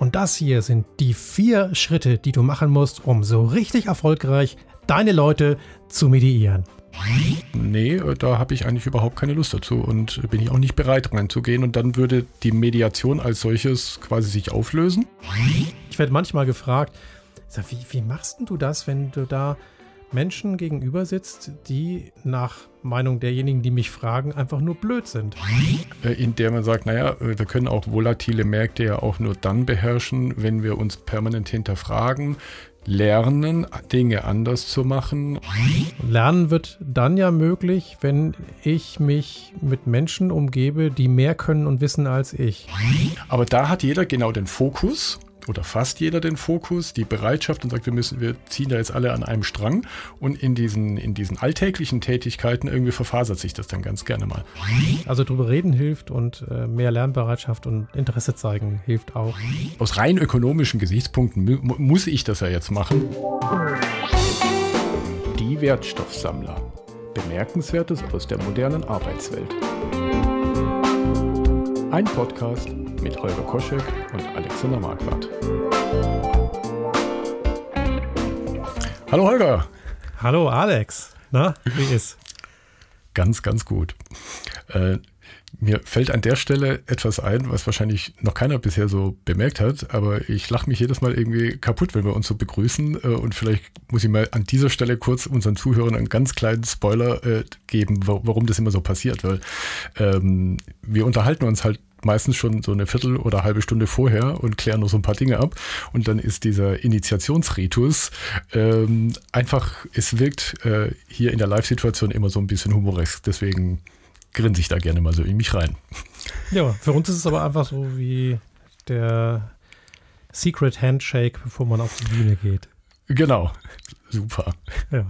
Und das hier sind die vier Schritte, die du machen musst, um so richtig erfolgreich deine Leute zu mediieren. Nee, da habe ich eigentlich überhaupt keine Lust dazu und bin ich auch nicht bereit reinzugehen. Und dann würde die Mediation als solches quasi sich auflösen. Ich werde manchmal gefragt, wie, wie machst du das, wenn du da Menschen gegenüber sitzt, die nach Meinung derjenigen, die mich fragen, einfach nur blöd sind. Äh, in der man sagt, naja, äh, wir können auch volatile Märkte ja auch nur dann beherrschen, wenn wir uns permanent hinterfragen, lernen, Dinge anders zu machen. Lernen wird dann ja möglich, wenn ich mich mit Menschen umgebe, die mehr können und wissen als ich. Aber da hat jeder genau den Fokus oder fast jeder den Fokus, die Bereitschaft und sagt, wir müssen, wir ziehen da jetzt alle an einem Strang und in diesen, in diesen alltäglichen Tätigkeiten irgendwie verfasert sich das dann ganz gerne mal. Also drüber reden hilft und äh, mehr Lernbereitschaft und Interesse zeigen hilft auch. Aus rein ökonomischen Gesichtspunkten mu muss ich das ja jetzt machen. Die Wertstoffsammler. Bemerkenswertes aus der modernen Arbeitswelt. Ein Podcast mit Holger Koschek und Alexander Marquardt. Hallo Holger. Hallo Alex. Na, wie ist? Ganz, ganz gut. Äh, mir fällt an der Stelle etwas ein, was wahrscheinlich noch keiner bisher so bemerkt hat, aber ich lache mich jedes Mal irgendwie kaputt, wenn wir uns so begrüßen. Äh, und vielleicht muss ich mal an dieser Stelle kurz unseren Zuhörern einen ganz kleinen Spoiler äh, geben, warum das immer so passiert. Weil ähm, wir unterhalten uns halt meistens schon so eine Viertel oder halbe Stunde vorher und klären noch so ein paar Dinge ab. Und dann ist dieser Initiationsritus ähm, einfach, es wirkt äh, hier in der Live-Situation immer so ein bisschen humoresk. Deswegen grinse ich da gerne mal so in mich rein. Ja, für uns ist es aber einfach so wie der Secret Handshake, bevor man auf die Bühne geht. Genau, super. Ja.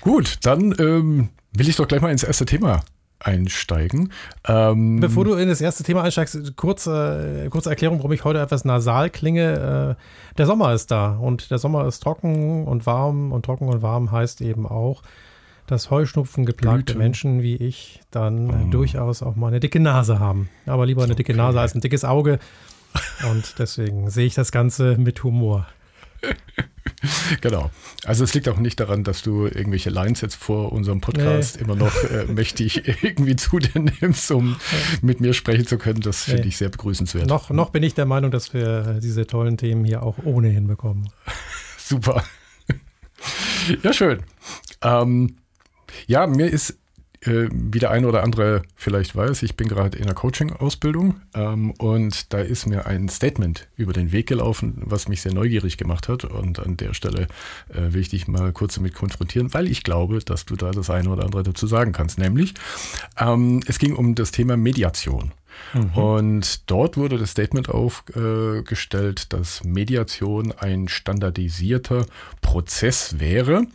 Gut, dann ähm, will ich doch gleich mal ins erste Thema einsteigen. Ähm, Bevor du in das erste Thema einsteigst, kurze, kurze Erklärung, warum ich heute etwas nasal klinge. Äh, der Sommer ist da und der Sommer ist trocken und warm und trocken und warm heißt eben auch, dass Heuschnupfen geplagte Blüte. Menschen wie ich dann oh. durchaus auch mal eine dicke Nase haben. Aber lieber eine dicke okay. Nase als ein dickes Auge. Und deswegen sehe ich das Ganze mit Humor. genau. Also es liegt auch nicht daran, dass du irgendwelche Lines jetzt vor unserem Podcast nee. immer noch äh, mächtig irgendwie zu dir nimmst, um mit mir sprechen zu können. Das finde nee. ich sehr begrüßenswert. Noch, noch bin ich der Meinung, dass wir diese tollen Themen hier auch ohnehin bekommen. Super. ja, schön. Ähm, ja, mir ist äh, wie der eine oder andere vielleicht weiß, ich bin gerade in der Coaching-Ausbildung ähm, und da ist mir ein Statement über den Weg gelaufen, was mich sehr neugierig gemacht hat. Und an der Stelle äh, will ich dich mal kurz damit konfrontieren, weil ich glaube, dass du da das eine oder andere dazu sagen kannst. Nämlich, ähm, es ging um das Thema Mediation. Mhm. Und dort wurde das Statement aufgestellt, dass Mediation ein standardisierter Prozess wäre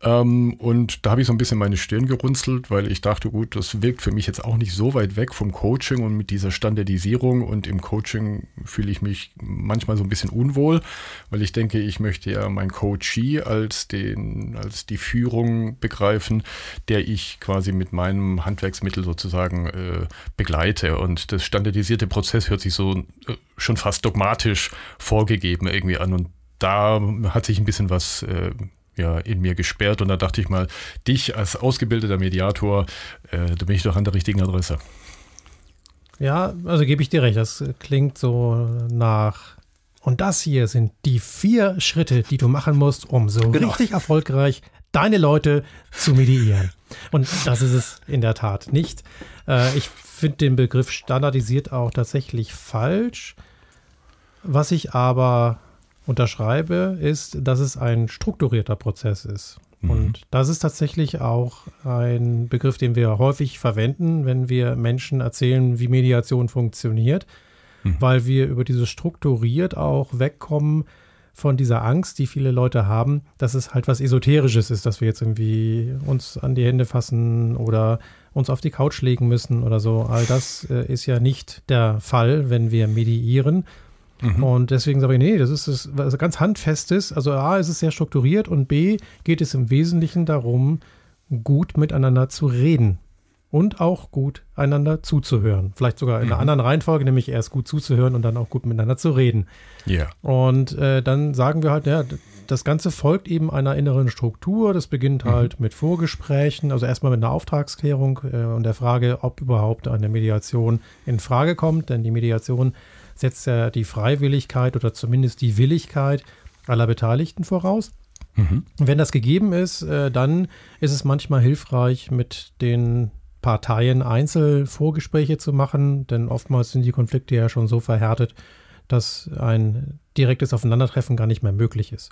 ähm, und da habe ich so ein bisschen meine Stirn gerunzelt, weil ich dachte, gut, das wirkt für mich jetzt auch nicht so weit weg vom Coaching und mit dieser Standardisierung. Und im Coaching fühle ich mich manchmal so ein bisschen unwohl, weil ich denke, ich möchte ja mein Coachee als, den, als die Führung begreifen, der ich quasi mit meinem Handwerksmittel sozusagen äh, begleite. Und das standardisierte Prozess hört sich so äh, schon fast dogmatisch vorgegeben irgendwie an. Und da hat sich ein bisschen was äh, ja in mir gesperrt und da dachte ich mal, dich als ausgebildeter Mediator, äh, da bin ich doch an der richtigen Adresse. Ja, also gebe ich dir recht, das klingt so nach. Und das hier sind die vier Schritte, die du machen musst, um so genau. richtig erfolgreich deine Leute zu mediieren. Und das ist es in der Tat nicht. Äh, ich finde den Begriff standardisiert auch tatsächlich falsch. Was ich aber unterschreibe, ist, dass es ein strukturierter Prozess ist. Mhm. Und das ist tatsächlich auch ein Begriff, den wir häufig verwenden, wenn wir Menschen erzählen, wie Mediation funktioniert, mhm. weil wir über dieses strukturiert auch wegkommen von dieser Angst, die viele Leute haben, dass es halt was Esoterisches ist, dass wir jetzt irgendwie uns an die Hände fassen oder uns auf die Couch legen müssen oder so. All das äh, ist ja nicht der Fall, wenn wir mediieren, Mhm. Und deswegen sage ich, nee, das ist das, was ganz handfestes. Also A, ist es sehr strukturiert und B, geht es im Wesentlichen darum, gut miteinander zu reden. und auch gut einander zuzuhören. Vielleicht sogar in einer mhm. anderen Reihenfolge, nämlich erst gut zuzuhören und dann auch gut miteinander zu reden. Ja. Yeah. Und äh, dann sagen wir halt, ja, das Ganze folgt eben einer inneren Struktur. Das beginnt mhm. halt mit Vorgesprächen, also erstmal mit einer Auftragsklärung äh, und der Frage, ob überhaupt eine Mediation in Frage kommt, denn die Mediation setzt ja die Freiwilligkeit oder zumindest die Willigkeit aller Beteiligten voraus. Mhm. Wenn das gegeben ist, äh, dann ist es manchmal hilfreich, mit den Parteien Einzelvorgespräche zu machen, denn oftmals sind die Konflikte ja schon so verhärtet, dass ein direktes Aufeinandertreffen gar nicht mehr möglich ist.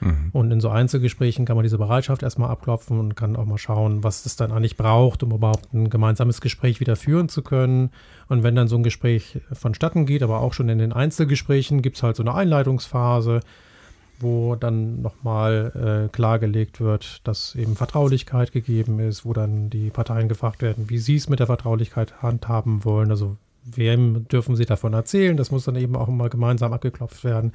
Mhm. Und in so Einzelgesprächen kann man diese Bereitschaft erstmal abklopfen und kann auch mal schauen, was es dann eigentlich braucht, um überhaupt ein gemeinsames Gespräch wieder führen zu können. Und wenn dann so ein Gespräch vonstatten geht, aber auch schon in den Einzelgesprächen, gibt es halt so eine Einleitungsphase, wo dann nochmal äh, klargelegt wird, dass eben Vertraulichkeit gegeben ist, wo dann die Parteien gefragt werden, wie sie es mit der Vertraulichkeit handhaben wollen. Also wem dürfen sie davon erzählen? Das muss dann eben auch mal gemeinsam abgeklopft werden.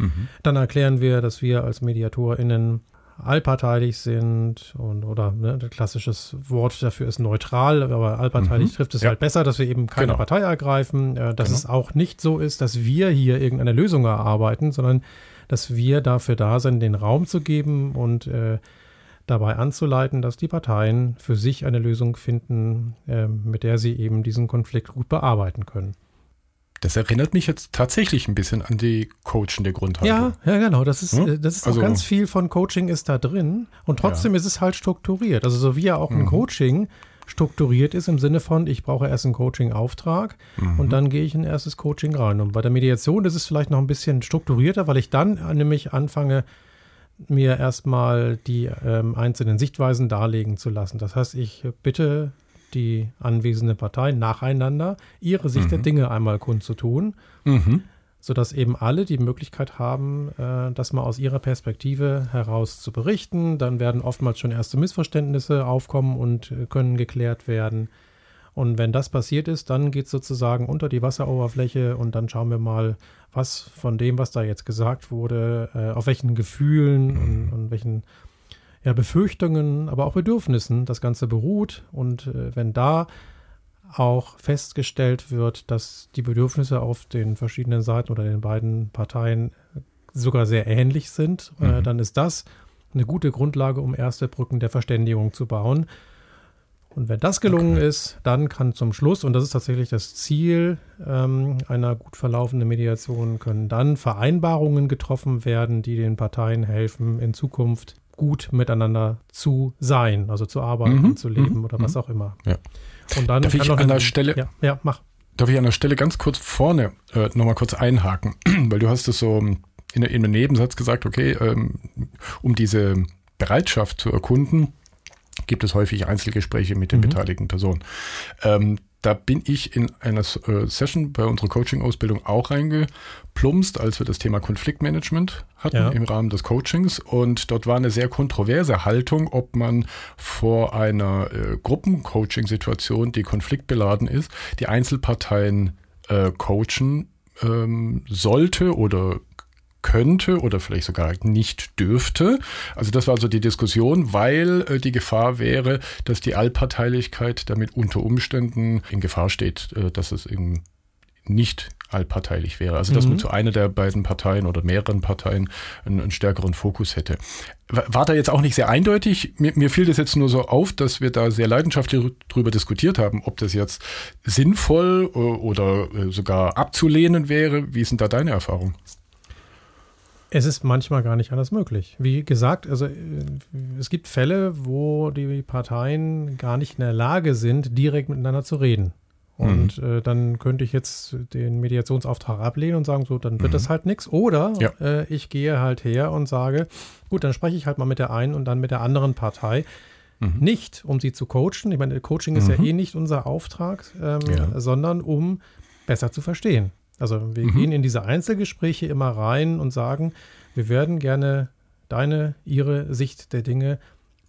Mhm. Dann erklären wir, dass wir als MediatorInnen allparteilich sind und oder ne, ein klassisches Wort dafür ist neutral, aber allparteilich mhm. trifft es ja. halt besser, dass wir eben keine genau. Partei ergreifen, äh, dass genau. es auch nicht so ist, dass wir hier irgendeine Lösung erarbeiten, sondern dass wir dafür da sind, den Raum zu geben und äh, dabei anzuleiten, dass die Parteien für sich eine Lösung finden, äh, mit der sie eben diesen Konflikt gut bearbeiten können. Das erinnert mich jetzt tatsächlich ein bisschen an die coachende Grundhaltung. Ja, ja, genau. Das ist, hm? das ist also, auch ganz viel von Coaching ist da drin. Und trotzdem ja. ist es halt strukturiert. Also so wie ja auch ein mhm. Coaching strukturiert ist im Sinne von, ich brauche erst einen Coaching-Auftrag mhm. und dann gehe ich in ein erstes Coaching rein. Und bei der Mediation ist es vielleicht noch ein bisschen strukturierter, weil ich dann nämlich anfange, mir erstmal die ähm, einzelnen Sichtweisen darlegen zu lassen. Das heißt, ich bitte die anwesende Partei nacheinander ihre Sicht mhm. der Dinge einmal kundzutun. Mhm sodass eben alle die Möglichkeit haben, äh, das mal aus ihrer Perspektive heraus zu berichten. Dann werden oftmals schon erste Missverständnisse aufkommen und äh, können geklärt werden. Und wenn das passiert ist, dann geht es sozusagen unter die Wasseroberfläche und dann schauen wir mal, was von dem, was da jetzt gesagt wurde, äh, auf welchen Gefühlen und, und welchen ja, Befürchtungen, aber auch Bedürfnissen das Ganze beruht. Und äh, wenn da auch festgestellt wird, dass die Bedürfnisse auf den verschiedenen Seiten oder den beiden Parteien sogar sehr ähnlich sind, äh, mhm. äh, dann ist das eine gute Grundlage, um erste Brücken der Verständigung zu bauen. Und wenn das gelungen okay. ist, dann kann zum Schluss, und das ist tatsächlich das Ziel ähm, einer gut verlaufenden Mediation, können dann Vereinbarungen getroffen werden, die den Parteien helfen, in Zukunft gut miteinander zu sein, also zu arbeiten, mhm. zu leben mhm. oder was mhm. auch immer. Ja. Und dann Darf ich an der Stelle, ja, ja, mach. Darf ich an der Stelle ganz kurz vorne äh, nochmal kurz einhaken, weil du hast es so in, in einem Nebensatz gesagt, okay, ähm, um diese Bereitschaft zu erkunden, gibt es häufig Einzelgespräche mit den mhm. beteiligten Personen. Ähm, da bin ich in einer äh, Session bei unserer Coaching-Ausbildung auch reingeplumpst, als wir das Thema Konfliktmanagement hatten ja. im Rahmen des Coachings. Und dort war eine sehr kontroverse Haltung, ob man vor einer äh, Gruppencoaching-Situation, die konfliktbeladen ist, die Einzelparteien äh, coachen ähm, sollte oder könnte oder vielleicht sogar nicht dürfte. Also das war so die Diskussion, weil äh, die Gefahr wäre, dass die Allparteilichkeit damit unter Umständen in Gefahr steht, äh, dass es eben nicht allparteilich wäre. Also dass mhm. man zu einer der beiden Parteien oder mehreren Parteien einen, einen, stärkeren Fokus hätte. War da jetzt auch nicht sehr eindeutig. Mir, mir fiel das jetzt nur so auf, dass wir da sehr leidenschaftlich drüber diskutiert haben, ob das jetzt sinnvoll äh, oder äh, sogar abzulehnen wäre. Wie denn da deine Erfahrung? Es ist manchmal gar nicht anders möglich. Wie gesagt, also äh, es gibt Fälle, wo die Parteien gar nicht in der Lage sind, direkt miteinander zu reden. Und mhm. äh, dann könnte ich jetzt den Mediationsauftrag ablehnen und sagen, so, dann wird mhm. das halt nichts. Oder ja. äh, ich gehe halt her und sage, gut, dann spreche ich halt mal mit der einen und dann mit der anderen Partei. Mhm. Nicht, um sie zu coachen. Ich meine, Coaching ist ja mhm. eh nicht unser Auftrag, ähm, ja. sondern um besser zu verstehen. Also wir mhm. gehen in diese Einzelgespräche immer rein und sagen, wir werden gerne deine, ihre Sicht der Dinge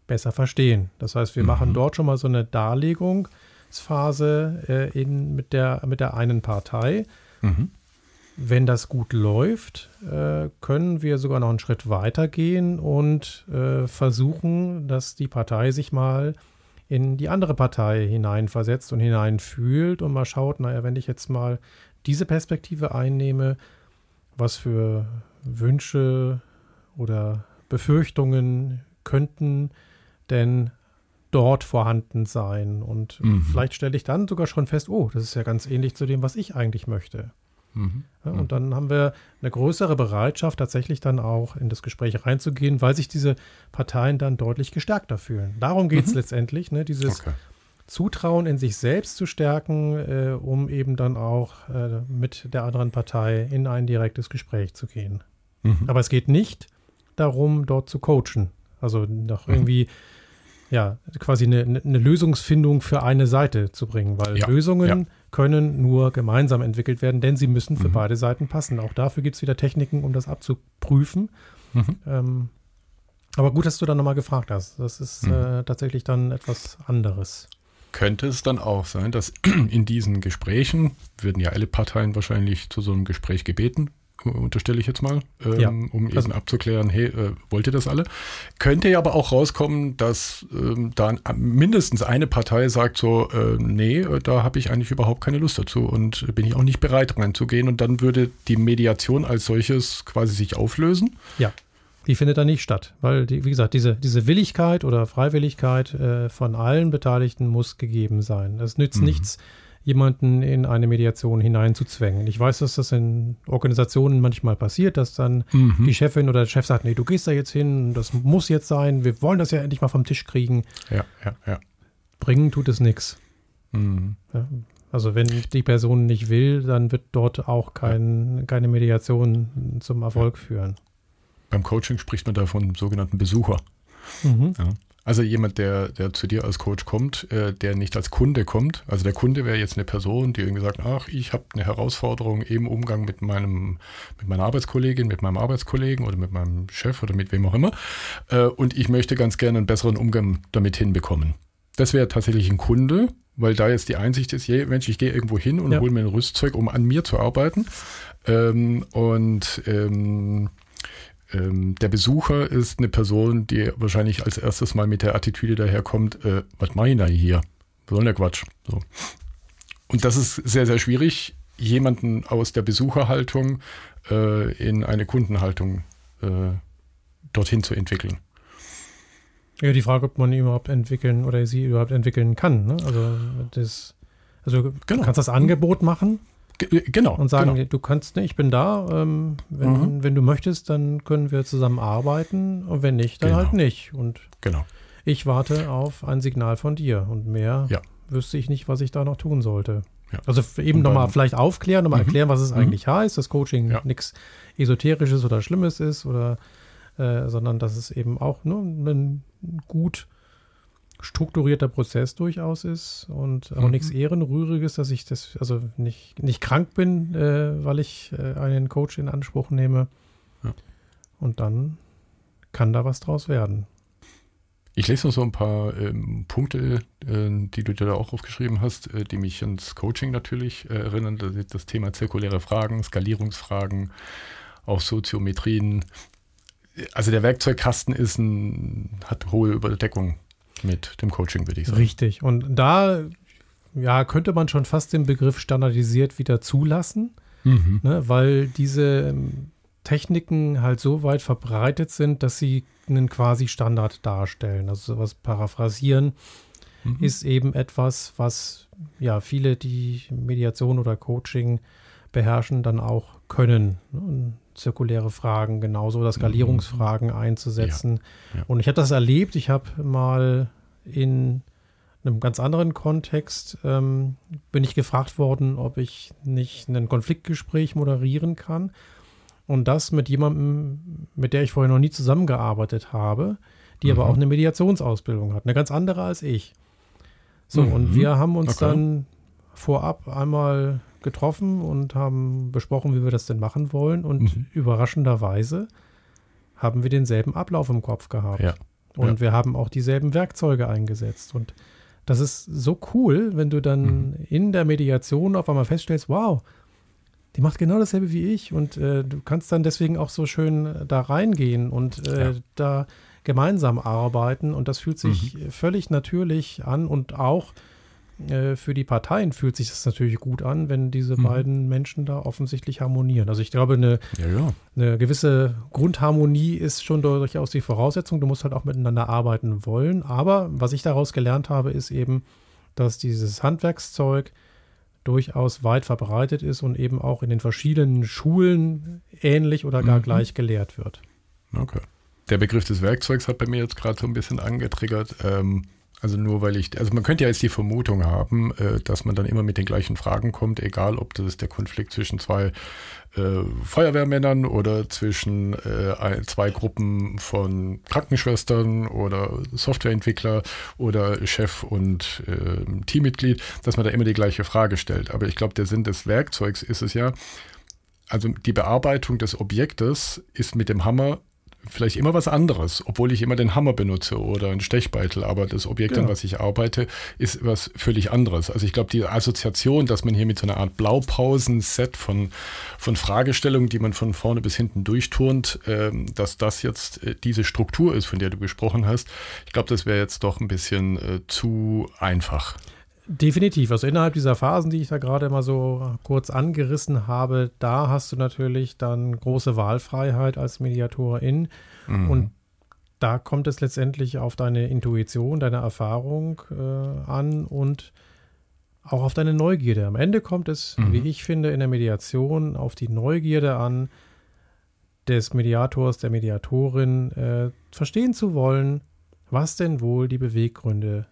besser verstehen. Das heißt, wir mhm. machen dort schon mal so eine Darlegungsphase äh, in, mit, der, mit der einen Partei. Mhm. Wenn das gut läuft, äh, können wir sogar noch einen Schritt weiter gehen und äh, versuchen, dass die Partei sich mal in die andere Partei hineinversetzt und hineinfühlt und mal schaut, naja, wenn ich jetzt mal diese Perspektive einnehme, was für Wünsche oder Befürchtungen könnten denn dort vorhanden sein. Und mhm. vielleicht stelle ich dann sogar schon fest, oh, das ist ja ganz ähnlich zu dem, was ich eigentlich möchte. Mhm. Ja, und dann haben wir eine größere Bereitschaft, tatsächlich dann auch in das Gespräch reinzugehen, weil sich diese Parteien dann deutlich gestärkter fühlen. Darum geht es mhm. letztendlich, ne, dieses okay. Zutrauen in sich selbst zu stärken, äh, um eben dann auch äh, mit der anderen Partei in ein direktes Gespräch zu gehen. Mhm. Aber es geht nicht darum, dort zu coachen. Also noch mhm. irgendwie ja, quasi eine, eine, Lösungsfindung für eine Seite zu bringen, weil ja, Lösungen ja. können nur gemeinsam entwickelt werden, denn sie müssen für mhm. beide Seiten passen. Auch dafür gibt es wieder Techniken, um das abzuprüfen. Mhm. Ähm, aber gut, dass du da nochmal gefragt hast. Das ist mhm. äh, tatsächlich dann etwas anderes. Könnte es dann auch sein, dass in diesen Gesprächen, werden ja alle Parteien wahrscheinlich zu so einem Gespräch gebeten, unterstelle ich jetzt mal, ähm, ja. um also, eben abzuklären, hey, äh, wollt ihr das alle? Könnte ja aber auch rauskommen, dass ähm, da mindestens eine Partei sagt so, äh, nee, äh, da habe ich eigentlich überhaupt keine Lust dazu und bin ich auch nicht bereit reinzugehen und dann würde die Mediation als solches quasi sich auflösen. Ja. Die findet dann nicht statt, weil, die, wie gesagt, diese, diese Willigkeit oder Freiwilligkeit äh, von allen Beteiligten muss gegeben sein. Es nützt mhm. nichts, jemanden in eine Mediation hineinzuzwängen. Ich weiß, dass das in Organisationen manchmal passiert, dass dann mhm. die Chefin oder der Chef sagt, nee, du gehst da jetzt hin, das muss jetzt sein, wir wollen das ja endlich mal vom Tisch kriegen. Ja, ja, ja. Bringen tut es nichts. Mhm. Ja, also wenn die Person nicht will, dann wird dort auch kein, keine Mediation zum Erfolg führen. Beim Coaching spricht man da von sogenannten Besucher. Mhm. Ja. Also jemand, der, der zu dir als Coach kommt, äh, der nicht als Kunde kommt. Also der Kunde wäre jetzt eine Person, die irgendwie sagt, ach, ich habe eine Herausforderung im Umgang mit meinem, mit meiner Arbeitskollegin, mit meinem Arbeitskollegen oder mit meinem Chef oder mit wem auch immer. Äh, und ich möchte ganz gerne einen besseren Umgang damit hinbekommen. Das wäre tatsächlich ein Kunde, weil da jetzt die Einsicht ist, je, Mensch, ich gehe irgendwo hin und ja. hole mir ein Rüstzeug, um an mir zu arbeiten. Ähm, und ähm, ähm, der Besucher ist eine Person, die wahrscheinlich als erstes mal mit der Attitüde daherkommt, äh, was mache ich da hier? Was soll der Quatsch? So. Und das ist sehr, sehr schwierig, jemanden aus der Besucherhaltung äh, in eine Kundenhaltung äh, dorthin zu entwickeln. Ja, die Frage, ob man ihn überhaupt entwickeln oder sie überhaupt entwickeln kann. Ne? Also, das, also genau. du kannst das Angebot machen, äh, genau. Und sagen, genau. du kannst, ne, ich bin da, ähm, wenn, mhm. wenn du möchtest, dann können wir zusammen arbeiten und wenn nicht, dann genau. halt nicht. Und genau. ich warte auf ein Signal von dir und mehr ja. wüsste ich nicht, was ich da noch tun sollte. Ja. Also eben nochmal vielleicht aufklären, nochmal mhm. erklären, was es mhm. eigentlich heißt, dass Coaching ja. nichts Esoterisches oder Schlimmes ist oder äh, sondern dass es eben auch nur ein gut strukturierter Prozess durchaus ist und auch mhm. nichts Ehrenrühriges, dass ich das, also nicht, nicht krank bin, äh, weil ich äh, einen Coach in Anspruch nehme. Ja. Und dann kann da was draus werden. Ich lese noch so ein paar ähm, Punkte, äh, die du dir da auch aufgeschrieben hast, äh, die mich ans Coaching natürlich äh, erinnern. Das, das Thema zirkuläre Fragen, Skalierungsfragen, auch Soziometrien. Also der Werkzeugkasten ist ein, hat hohe Überdeckung mit dem Coaching, würde ich sagen. Richtig. Und da ja, könnte man schon fast den Begriff standardisiert wieder zulassen, mhm. ne, weil diese ähm, Techniken halt so weit verbreitet sind, dass sie einen quasi Standard darstellen. Also sowas paraphrasieren mhm. ist eben etwas, was ja viele, die Mediation oder Coaching beherrschen, dann auch können. Ne? Zirkuläre Fragen genauso oder Skalierungsfragen mhm. einzusetzen. Ja, ja. Und ich habe das erlebt. Ich habe mal in einem ganz anderen Kontext ähm, bin ich gefragt worden, ob ich nicht ein Konfliktgespräch moderieren kann. Und das mit jemandem, mit der ich vorher noch nie zusammengearbeitet habe, die mhm. aber auch eine Mediationsausbildung hat, eine ganz andere als ich. So, mhm. und wir haben uns okay. dann vorab einmal getroffen und haben besprochen, wie wir das denn machen wollen. Und mhm. überraschenderweise haben wir denselben Ablauf im Kopf gehabt. Ja. Und ja. wir haben auch dieselben Werkzeuge eingesetzt. Und das ist so cool, wenn du dann mhm. in der Mediation auf einmal feststellst, wow, die macht genau dasselbe wie ich und äh, du kannst dann deswegen auch so schön da reingehen und äh, ja. da gemeinsam arbeiten und das fühlt sich mhm. völlig natürlich an und auch äh, für die Parteien fühlt sich das natürlich gut an, wenn diese mhm. beiden Menschen da offensichtlich harmonieren. Also ich glaube, eine, ja, ja. eine gewisse Grundharmonie ist schon durchaus die Voraussetzung. Du musst halt auch miteinander arbeiten wollen. Aber was ich daraus gelernt habe, ist eben, dass dieses Handwerkszeug durchaus weit verbreitet ist und eben auch in den verschiedenen Schulen ähnlich oder gar mhm. gleich gelehrt wird. Okay. Der Begriff des Werkzeugs hat bei mir jetzt gerade so ein bisschen angetriggert. Ähm, also nur weil ich, also man könnte ja jetzt die Vermutung haben, äh, dass man dann immer mit den gleichen Fragen kommt, egal ob das ist der Konflikt zwischen zwei äh, Feuerwehrmännern oder zwischen äh, zwei Gruppen von Krankenschwestern oder Softwareentwickler oder Chef und äh, Teammitglied, dass man da immer die gleiche Frage stellt. Aber ich glaube, der Sinn des Werkzeugs ist es ja, also die Bearbeitung des Objektes ist mit dem Hammer vielleicht immer was anderes, obwohl ich immer den Hammer benutze oder einen Stechbeitel, aber das Objekt, ja. an was ich arbeite, ist was völlig anderes. Also ich glaube, die Assoziation, dass man hier mit so einer Art Blaupausen-Set von, von Fragestellungen, die man von vorne bis hinten durchturnt, äh, dass das jetzt äh, diese Struktur ist, von der du gesprochen hast, ich glaube, das wäre jetzt doch ein bisschen äh, zu einfach. Definitiv. Also innerhalb dieser Phasen, die ich da gerade mal so kurz angerissen habe, da hast du natürlich dann große Wahlfreiheit als Mediatorin. Mhm. Und da kommt es letztendlich auf deine Intuition, deine Erfahrung äh, an und auch auf deine Neugierde. Am Ende kommt es, mhm. wie ich finde, in der Mediation auf die Neugierde an, des Mediators, der Mediatorin äh, verstehen zu wollen, was denn wohl die Beweggründe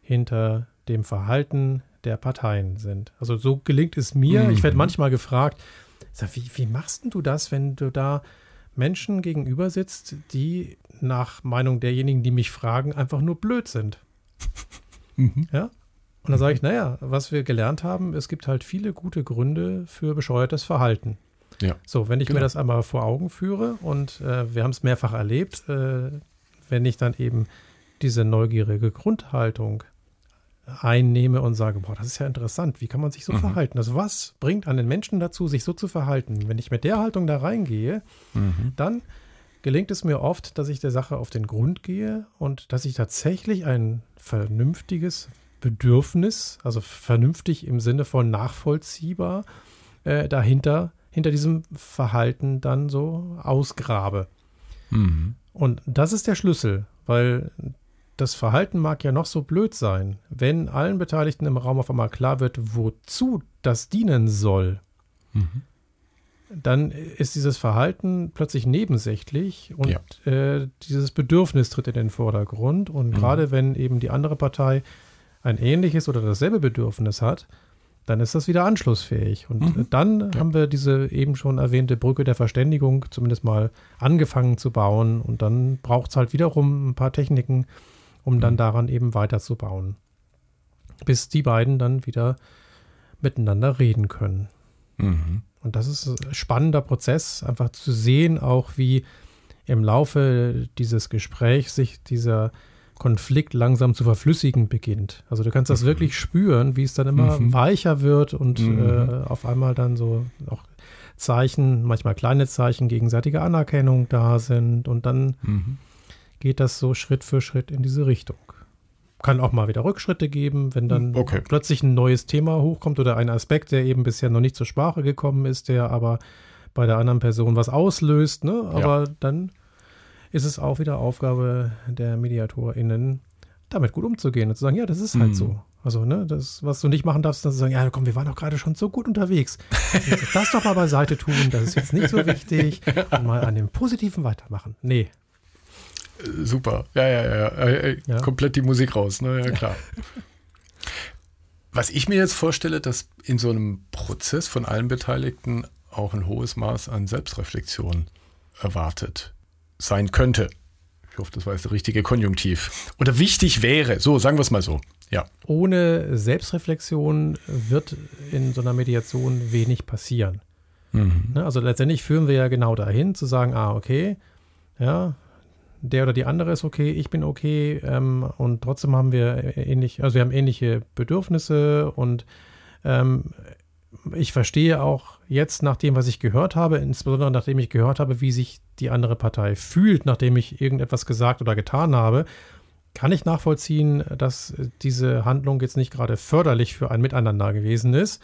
hinter dem Verhalten der Parteien sind. Also so gelingt es mir. Mhm. Ich werde manchmal gefragt, sag, wie, wie machst du das, wenn du da Menschen gegenüber sitzt, die nach Meinung derjenigen, die mich fragen, einfach nur blöd sind? Mhm. Ja? Und dann sage ich, naja, was wir gelernt haben, es gibt halt viele gute Gründe für bescheuertes Verhalten. Ja. So, wenn ich genau. mir das einmal vor Augen führe und äh, wir haben es mehrfach erlebt, äh, wenn ich dann eben diese neugierige Grundhaltung einnehme und sage, boah, das ist ja interessant, wie kann man sich so mhm. verhalten? Also was bringt einen Menschen dazu, sich so zu verhalten? Wenn ich mit der Haltung da reingehe, mhm. dann gelingt es mir oft, dass ich der Sache auf den Grund gehe und dass ich tatsächlich ein vernünftiges Bedürfnis, also vernünftig im Sinne von nachvollziehbar, äh, dahinter, hinter diesem Verhalten dann so ausgrabe. Mhm. Und das ist der Schlüssel, weil das Verhalten mag ja noch so blöd sein, wenn allen Beteiligten im Raum auf einmal klar wird, wozu das dienen soll, mhm. dann ist dieses Verhalten plötzlich nebensächlich und ja. äh, dieses Bedürfnis tritt in den Vordergrund. Und mhm. gerade wenn eben die andere Partei ein ähnliches oder dasselbe Bedürfnis hat, dann ist das wieder anschlussfähig. Und mhm. dann ja. haben wir diese eben schon erwähnte Brücke der Verständigung zumindest mal angefangen zu bauen. Und dann braucht es halt wiederum ein paar Techniken, um dann mhm. daran eben weiterzubauen. Bis die beiden dann wieder miteinander reden können. Mhm. Und das ist ein spannender Prozess, einfach zu sehen, auch wie im Laufe dieses Gesprächs sich dieser Konflikt langsam zu verflüssigen beginnt. Also du kannst das mhm. wirklich spüren, wie es dann immer mhm. weicher wird und mhm. äh, auf einmal dann so auch Zeichen, manchmal kleine Zeichen gegenseitiger Anerkennung da sind und dann mhm geht das so Schritt für Schritt in diese Richtung. Kann auch mal wieder Rückschritte geben, wenn dann okay. plötzlich ein neues Thema hochkommt oder ein Aspekt, der eben bisher noch nicht zur Sprache gekommen ist, der aber bei der anderen Person was auslöst. Ne? Aber ja. dann ist es auch wieder Aufgabe der MediatorInnen, damit gut umzugehen und zu sagen, ja, das ist halt mhm. so. Also, ne, das, was du nicht machen darfst, dann zu sagen, ja, komm, wir waren doch gerade schon so gut unterwegs. das doch mal beiseite tun, das ist jetzt nicht so wichtig. Und mal an dem Positiven weitermachen. Nee, super. Ja, ja, ja, ja. ja. Komplett die Musik raus, ne? Ja, klar. Was ich mir jetzt vorstelle, dass in so einem Prozess von allen Beteiligten auch ein hohes Maß an Selbstreflexion erwartet sein könnte. Ich hoffe, das war jetzt der richtige Konjunktiv. Oder wichtig wäre, so sagen wir es mal so. Ja. Ohne Selbstreflexion wird in so einer Mediation wenig passieren. Mhm. Ne, also letztendlich führen wir ja genau dahin, zu sagen, ah, okay, ja, der oder die andere ist okay, ich bin okay ähm, und trotzdem haben wir ähnlich, also wir haben ähnliche Bedürfnisse und ähm, ich verstehe auch jetzt nach dem, was ich gehört habe, insbesondere nachdem ich gehört habe, wie sich die andere Partei fühlt, nachdem ich irgendetwas gesagt oder getan habe, kann ich nachvollziehen, dass diese Handlung jetzt nicht gerade förderlich für ein Miteinander gewesen ist.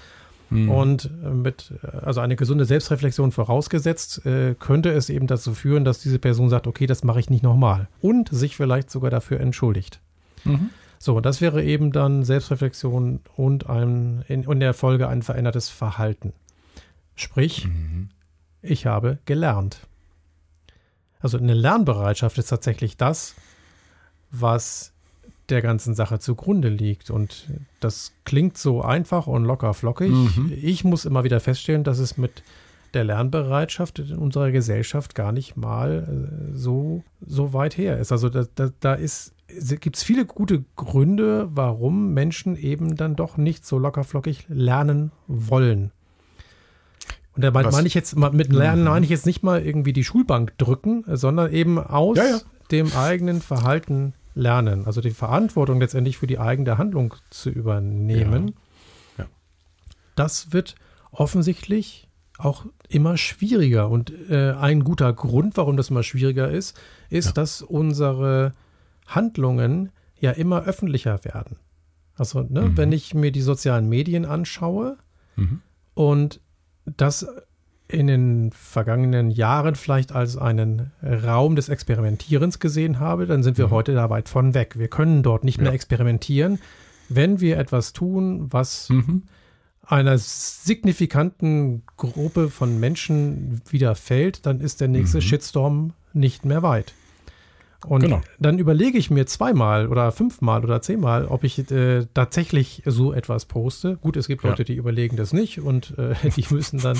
Mhm. Und mit, also eine gesunde Selbstreflexion vorausgesetzt, äh, könnte es eben dazu führen, dass diese Person sagt, okay, das mache ich nicht nochmal. Und sich vielleicht sogar dafür entschuldigt. Mhm. So, das wäre eben dann Selbstreflexion und ein, in, in der Folge ein verändertes Verhalten. Sprich, mhm. ich habe gelernt. Also eine Lernbereitschaft ist tatsächlich das, was der ganzen Sache zugrunde liegt. Und das klingt so einfach und locker flockig. Mhm. Ich muss immer wieder feststellen, dass es mit der Lernbereitschaft in unserer Gesellschaft gar nicht mal äh, so, so weit her ist. Also da, da, da ist gibt es viele gute Gründe, warum Menschen eben dann doch nicht so lockerflockig lernen wollen. Und da meine ich jetzt, mit Lernen mhm. meine ich jetzt nicht mal irgendwie die Schulbank drücken, sondern eben aus ja, ja. dem eigenen Verhalten lernen. Also die Verantwortung letztendlich für die eigene Handlung zu übernehmen. Ja. Ja. Das wird offensichtlich auch immer schwieriger. Und äh, ein guter Grund, warum das immer schwieriger ist, ist, ja. dass unsere Handlungen ja immer öffentlicher werden. Also, ne, mhm. wenn ich mir die sozialen Medien anschaue mhm. und das in den vergangenen Jahren vielleicht als einen Raum des Experimentierens gesehen habe, dann sind wir mhm. heute da weit von weg. Wir können dort nicht ja. mehr experimentieren, wenn wir etwas tun, was mhm. einer signifikanten Gruppe von Menschen widerfällt, dann ist der nächste mhm. Shitstorm nicht mehr weit. Und genau. dann überlege ich mir zweimal oder fünfmal oder zehnmal, ob ich äh, tatsächlich so etwas poste. Gut, es gibt Leute, ja. die überlegen das nicht und äh, die müssen dann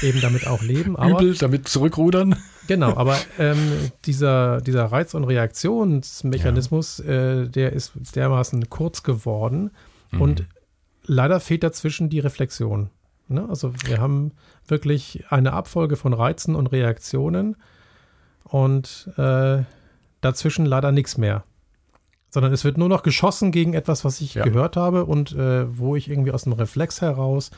eben damit auch leben. Aber, Übel, damit zurückrudern. Genau, aber ähm, dieser, dieser Reiz- und Reaktionsmechanismus, ja. äh, der ist dermaßen kurz geworden mhm. und leider fehlt dazwischen die Reflexion. Ne? Also wir haben wirklich eine Abfolge von Reizen und Reaktionen und äh, dazwischen leider nichts mehr. Sondern es wird nur noch geschossen gegen etwas, was ich ja. gehört habe und äh, wo ich irgendwie aus dem Reflex heraus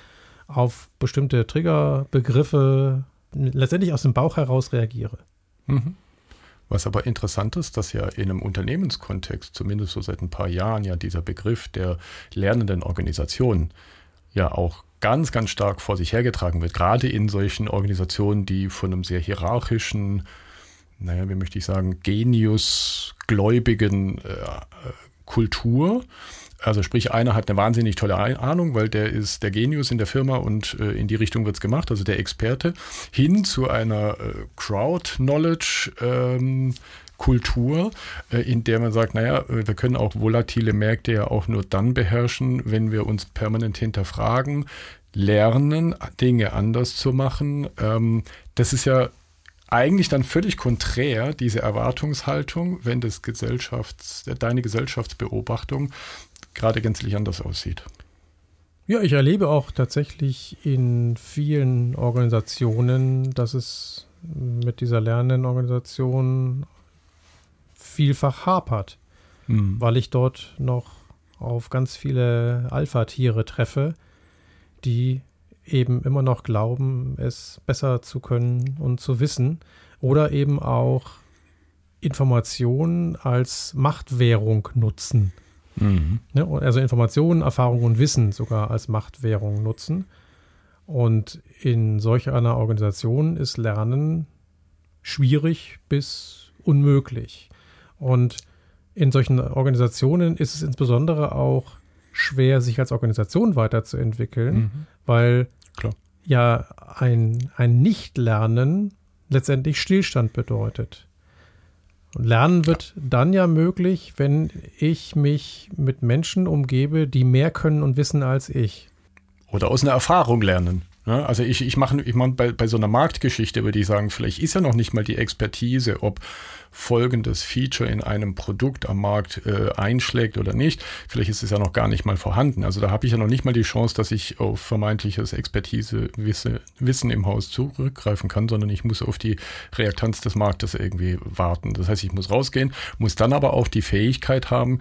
auf bestimmte Triggerbegriffe letztendlich aus dem Bauch heraus reagiere. Mhm. Was aber interessant ist, dass ja in einem Unternehmenskontext, zumindest so seit ein paar Jahren, ja dieser Begriff der lernenden Organisation ja auch ganz, ganz stark vor sich hergetragen wird. Gerade in solchen Organisationen, die von einem sehr hierarchischen naja, wie möchte ich sagen, geniusgläubigen äh, Kultur. Also sprich, einer hat eine wahnsinnig tolle Ahnung, weil der ist der Genius in der Firma und äh, in die Richtung wird es gemacht, also der Experte, hin zu einer äh, Crowd-Knowledge. Ähm, Kultur, äh, in der man sagt, naja, äh, wir können auch volatile Märkte ja auch nur dann beherrschen, wenn wir uns permanent hinterfragen, lernen, Dinge anders zu machen. Ähm, das ist ja eigentlich dann völlig konträr, diese Erwartungshaltung, wenn das Gesellschafts-, deine Gesellschaftsbeobachtung gerade gänzlich anders aussieht. Ja, ich erlebe auch tatsächlich in vielen Organisationen, dass es mit dieser lernenden Organisation vielfach hapert, hm. weil ich dort noch auf ganz viele Alpha-Tiere treffe, die eben immer noch glauben, es besser zu können und zu wissen oder eben auch Informationen als Machtwährung nutzen. Mhm. Ne, also Informationen, Erfahrung und Wissen sogar als Machtwährung nutzen. Und in solch einer Organisation ist Lernen schwierig bis unmöglich. Und in solchen Organisationen ist es insbesondere auch schwer, sich als Organisation weiterzuentwickeln, mhm. weil. Ja ein, ein Nicht-Lernen letztendlich Stillstand bedeutet. Und Lernen wird ja. dann ja möglich, wenn ich mich mit Menschen umgebe, die mehr können und wissen als ich. Oder aus einer Erfahrung lernen. Ja, also ich, ich mache ich mach bei, bei so einer Marktgeschichte, würde ich sagen, vielleicht ist ja noch nicht mal die Expertise, ob folgendes Feature in einem Produkt am Markt äh, einschlägt oder nicht. Vielleicht ist es ja noch gar nicht mal vorhanden. Also da habe ich ja noch nicht mal die Chance, dass ich auf vermeintliches Expertise Wisse, Wissen im Haus zurückgreifen kann, sondern ich muss auf die Reaktanz des Marktes irgendwie warten. Das heißt, ich muss rausgehen, muss dann aber auch die Fähigkeit haben,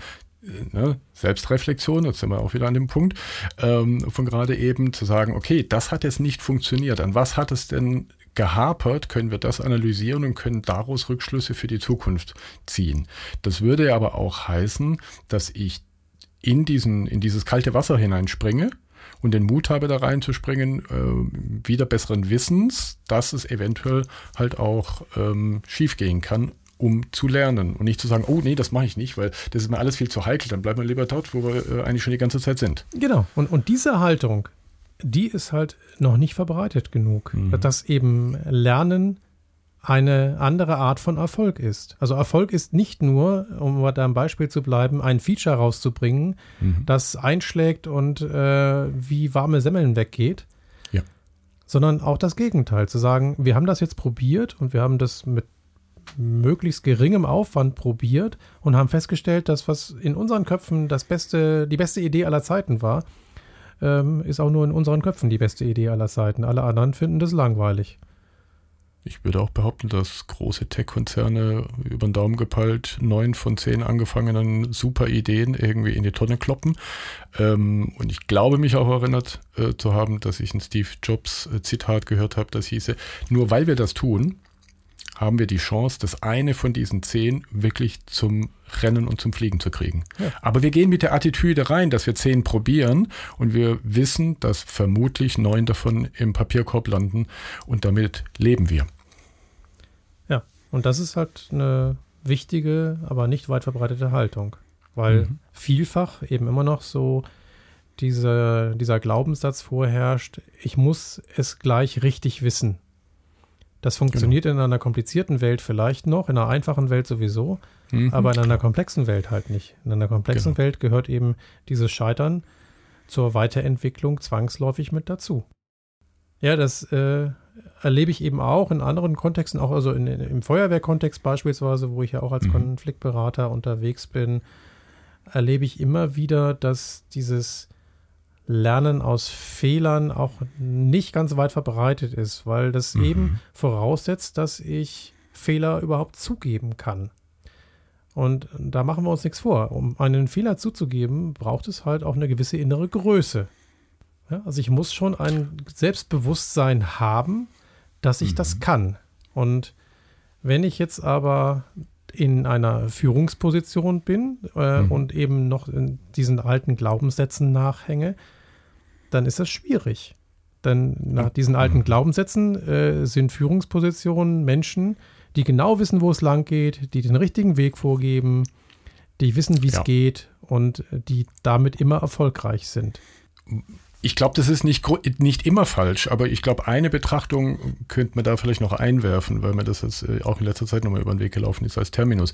ne, Selbstreflexion, jetzt sind wir auch wieder an dem Punkt, ähm, von gerade eben zu sagen, okay, das hat jetzt nicht funktioniert. An was hat es denn gehapert, können wir das analysieren und können daraus Rückschlüsse für die Zukunft ziehen. Das würde aber auch heißen, dass ich in, diesen, in dieses kalte Wasser hineinspringe und den Mut habe, da reinzuspringen, äh, wieder besseren Wissens, dass es eventuell halt auch ähm, schiefgehen kann um zu lernen und nicht zu sagen, oh nee, das mache ich nicht, weil das ist mir alles viel zu heikel, dann bleiben wir lieber dort, wo wir äh, eigentlich schon die ganze Zeit sind. Genau, und, und diese Haltung, die ist halt noch nicht verbreitet genug, mhm. dass eben Lernen eine andere Art von Erfolg ist. Also Erfolg ist nicht nur, um mal da am Beispiel zu bleiben, ein Feature rauszubringen, mhm. das einschlägt und äh, wie warme Semmeln weggeht, ja. sondern auch das Gegenteil, zu sagen, wir haben das jetzt probiert und wir haben das mit möglichst geringem Aufwand probiert und haben festgestellt, dass was in unseren Köpfen das beste, die beste Idee aller Zeiten war, ähm, ist auch nur in unseren Köpfen die beste Idee aller Zeiten. Alle anderen finden das langweilig. Ich würde auch behaupten, dass große Tech-Konzerne über den Daumen gepeilt neun von zehn angefangenen super Ideen irgendwie in die Tonne kloppen. Ähm, und ich glaube mich auch erinnert äh, zu haben, dass ich ein Steve Jobs äh, gehört habe, das hieße, nur weil wir das tun, haben wir die Chance, das eine von diesen zehn wirklich zum Rennen und zum Fliegen zu kriegen. Ja. Aber wir gehen mit der Attitüde rein, dass wir zehn probieren und wir wissen, dass vermutlich neun davon im Papierkorb landen und damit leben wir. Ja, und das ist halt eine wichtige, aber nicht weit verbreitete Haltung, weil mhm. vielfach eben immer noch so diese, dieser Glaubenssatz vorherrscht, ich muss es gleich richtig wissen. Das funktioniert genau. in einer komplizierten Welt vielleicht noch, in einer einfachen Welt sowieso, mhm, aber in einer komplexen Welt halt nicht. In einer komplexen genau. Welt gehört eben dieses Scheitern zur Weiterentwicklung zwangsläufig mit dazu. Ja, das äh, erlebe ich eben auch in anderen Kontexten, auch also in, im Feuerwehrkontext beispielsweise, wo ich ja auch als mhm. Konfliktberater unterwegs bin, erlebe ich immer wieder, dass dieses Lernen aus Fehlern auch nicht ganz weit verbreitet ist, weil das mhm. eben voraussetzt, dass ich Fehler überhaupt zugeben kann. Und da machen wir uns nichts vor. Um einen Fehler zuzugeben, braucht es halt auch eine gewisse innere Größe. Ja, also ich muss schon ein Selbstbewusstsein haben, dass ich mhm. das kann. Und wenn ich jetzt aber in einer Führungsposition bin äh, mhm. und eben noch in diesen alten Glaubenssätzen nachhänge, dann ist das schwierig. Denn nach diesen alten Glaubenssätzen äh, sind Führungspositionen Menschen, die genau wissen, wo es lang geht, die den richtigen Weg vorgeben, die wissen, wie es ja. geht und die damit immer erfolgreich sind. Ich glaube, das ist nicht, nicht immer falsch, aber ich glaube, eine Betrachtung könnte man da vielleicht noch einwerfen, weil mir das jetzt äh, auch in letzter Zeit nochmal über den Weg gelaufen ist als Terminus.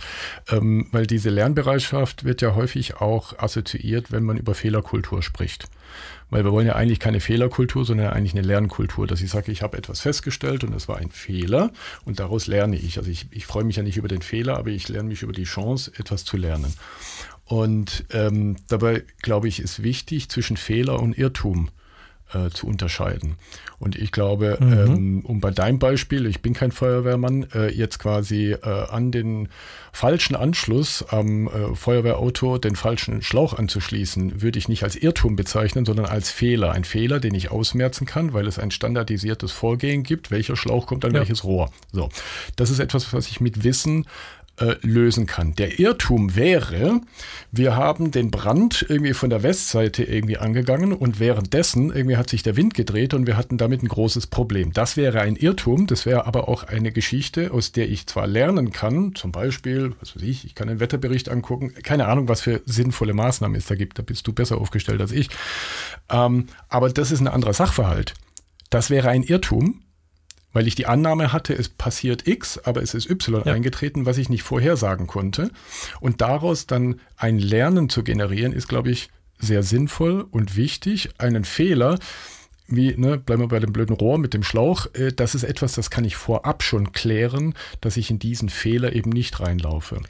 Ähm, weil diese Lernbereitschaft wird ja häufig auch assoziiert, wenn man über Fehlerkultur spricht. Weil wir wollen ja eigentlich keine Fehlerkultur, sondern eigentlich eine Lernkultur, dass ich sage, ich habe etwas festgestellt und es war ein Fehler und daraus lerne ich. Also ich, ich freue mich ja nicht über den Fehler, aber ich lerne mich über die Chance, etwas zu lernen. Und ähm, dabei, glaube ich, ist wichtig, zwischen Fehler und Irrtum äh, zu unterscheiden. Und ich glaube, mhm. ähm, um bei deinem Beispiel, ich bin kein Feuerwehrmann, äh, jetzt quasi äh, an den falschen Anschluss am äh, Feuerwehrauto den falschen Schlauch anzuschließen, würde ich nicht als Irrtum bezeichnen, sondern als Fehler. Ein Fehler, den ich ausmerzen kann, weil es ein standardisiertes Vorgehen gibt, welcher Schlauch kommt an ja. welches Rohr. So, das ist etwas, was ich mit Wissen äh, lösen kann. Der Irrtum wäre, wir haben den Brand irgendwie von der Westseite irgendwie angegangen und währenddessen irgendwie hat sich der Wind gedreht und wir hatten damit ein großes Problem. Das wäre ein Irrtum, das wäre aber auch eine Geschichte, aus der ich zwar lernen kann, zum Beispiel, was weiß ich, ich kann einen Wetterbericht angucken, keine Ahnung, was für sinnvolle Maßnahmen es da gibt, da bist du besser aufgestellt als ich. Ähm, aber das ist ein anderer Sachverhalt. Das wäre ein Irrtum, weil ich die Annahme hatte, es passiert X, aber es ist Y ja. eingetreten, was ich nicht vorhersagen konnte. Und daraus dann ein Lernen zu generieren, ist, glaube ich, sehr sinnvoll und wichtig. Einen Fehler, wie, ne, bleiben wir bei dem blöden Rohr mit dem Schlauch, äh, das ist etwas, das kann ich vorab schon klären, dass ich in diesen Fehler eben nicht reinlaufe.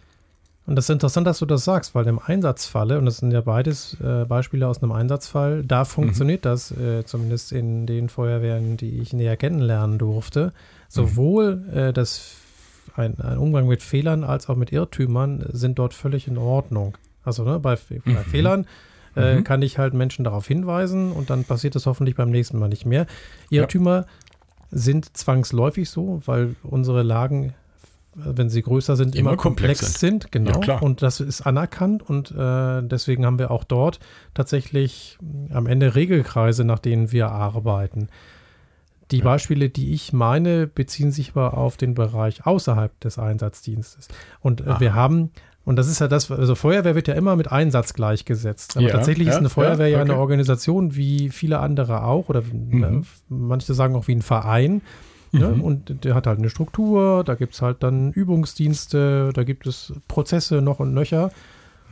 Und das ist interessant, dass du das sagst, weil im Einsatzfalle, und das sind ja beides äh, Beispiele aus einem Einsatzfall, da funktioniert mhm. das, äh, zumindest in den Feuerwehren, die ich näher kennenlernen durfte. Sowohl mhm. äh, das, ein, ein, Umgang mit Fehlern als auch mit Irrtümern sind dort völlig in Ordnung. Also ne, bei, bei mhm. Fehlern äh, mhm. kann ich halt Menschen darauf hinweisen und dann passiert es hoffentlich beim nächsten Mal nicht mehr. Irrtümer ja. sind zwangsläufig so, weil unsere Lagen wenn sie größer sind, immer, immer komplex, komplex sind. sind. Genau. Ja, und das ist anerkannt und äh, deswegen haben wir auch dort tatsächlich am Ende Regelkreise, nach denen wir arbeiten. Die ja. Beispiele, die ich meine, beziehen sich aber auf den Bereich außerhalb des Einsatzdienstes. Und äh, wir haben, und das ist ja das, also Feuerwehr wird ja immer mit Einsatz gleichgesetzt. Aber ja, tatsächlich ist eine Feuerwehr ja, okay. eine Organisation wie viele andere auch, oder mhm. äh, manche sagen auch wie ein Verein Ne? Mhm. Und der hat halt eine Struktur, da gibt es halt dann Übungsdienste, da gibt es Prozesse noch und nöcher.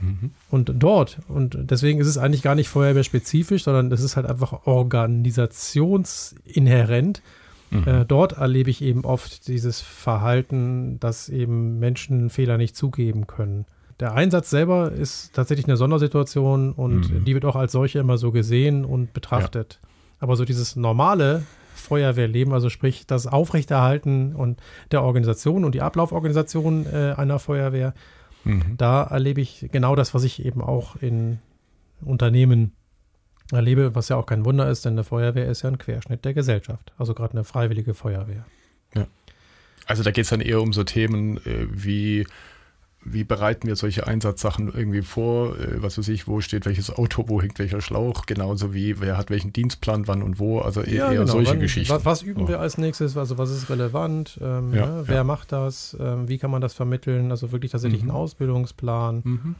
Mhm. Und dort, und deswegen ist es eigentlich gar nicht feuerwehrspezifisch, sondern es ist halt einfach organisationsinhärent. Mhm. Äh, dort erlebe ich eben oft dieses Verhalten, dass eben Menschen Fehler nicht zugeben können. Der Einsatz selber ist tatsächlich eine Sondersituation und mhm. die wird auch als solche immer so gesehen und betrachtet. Ja. Aber so dieses normale Feuerwehrleben, also sprich das Aufrechterhalten und der Organisation und die Ablauforganisation äh, einer Feuerwehr. Mhm. Da erlebe ich genau das, was ich eben auch in Unternehmen erlebe, was ja auch kein Wunder ist, denn eine Feuerwehr ist ja ein Querschnitt der Gesellschaft, also gerade eine freiwillige Feuerwehr. Ja. Also da geht es dann eher um so Themen äh, wie wie bereiten wir solche Einsatzsachen irgendwie vor? Äh, was weiß ich, wo steht welches Auto, wo hängt welcher Schlauch? Genauso wie, wer hat welchen Dienstplan, wann und wo? Also eher, ja, genau. solche wann, Geschichten. Was, was üben oh. wir als nächstes? Also was ist relevant? Ähm, ja, ne? Wer ja. macht das? Ähm, wie kann man das vermitteln? Also wirklich tatsächlich mhm. einen Ausbildungsplan. Mhm.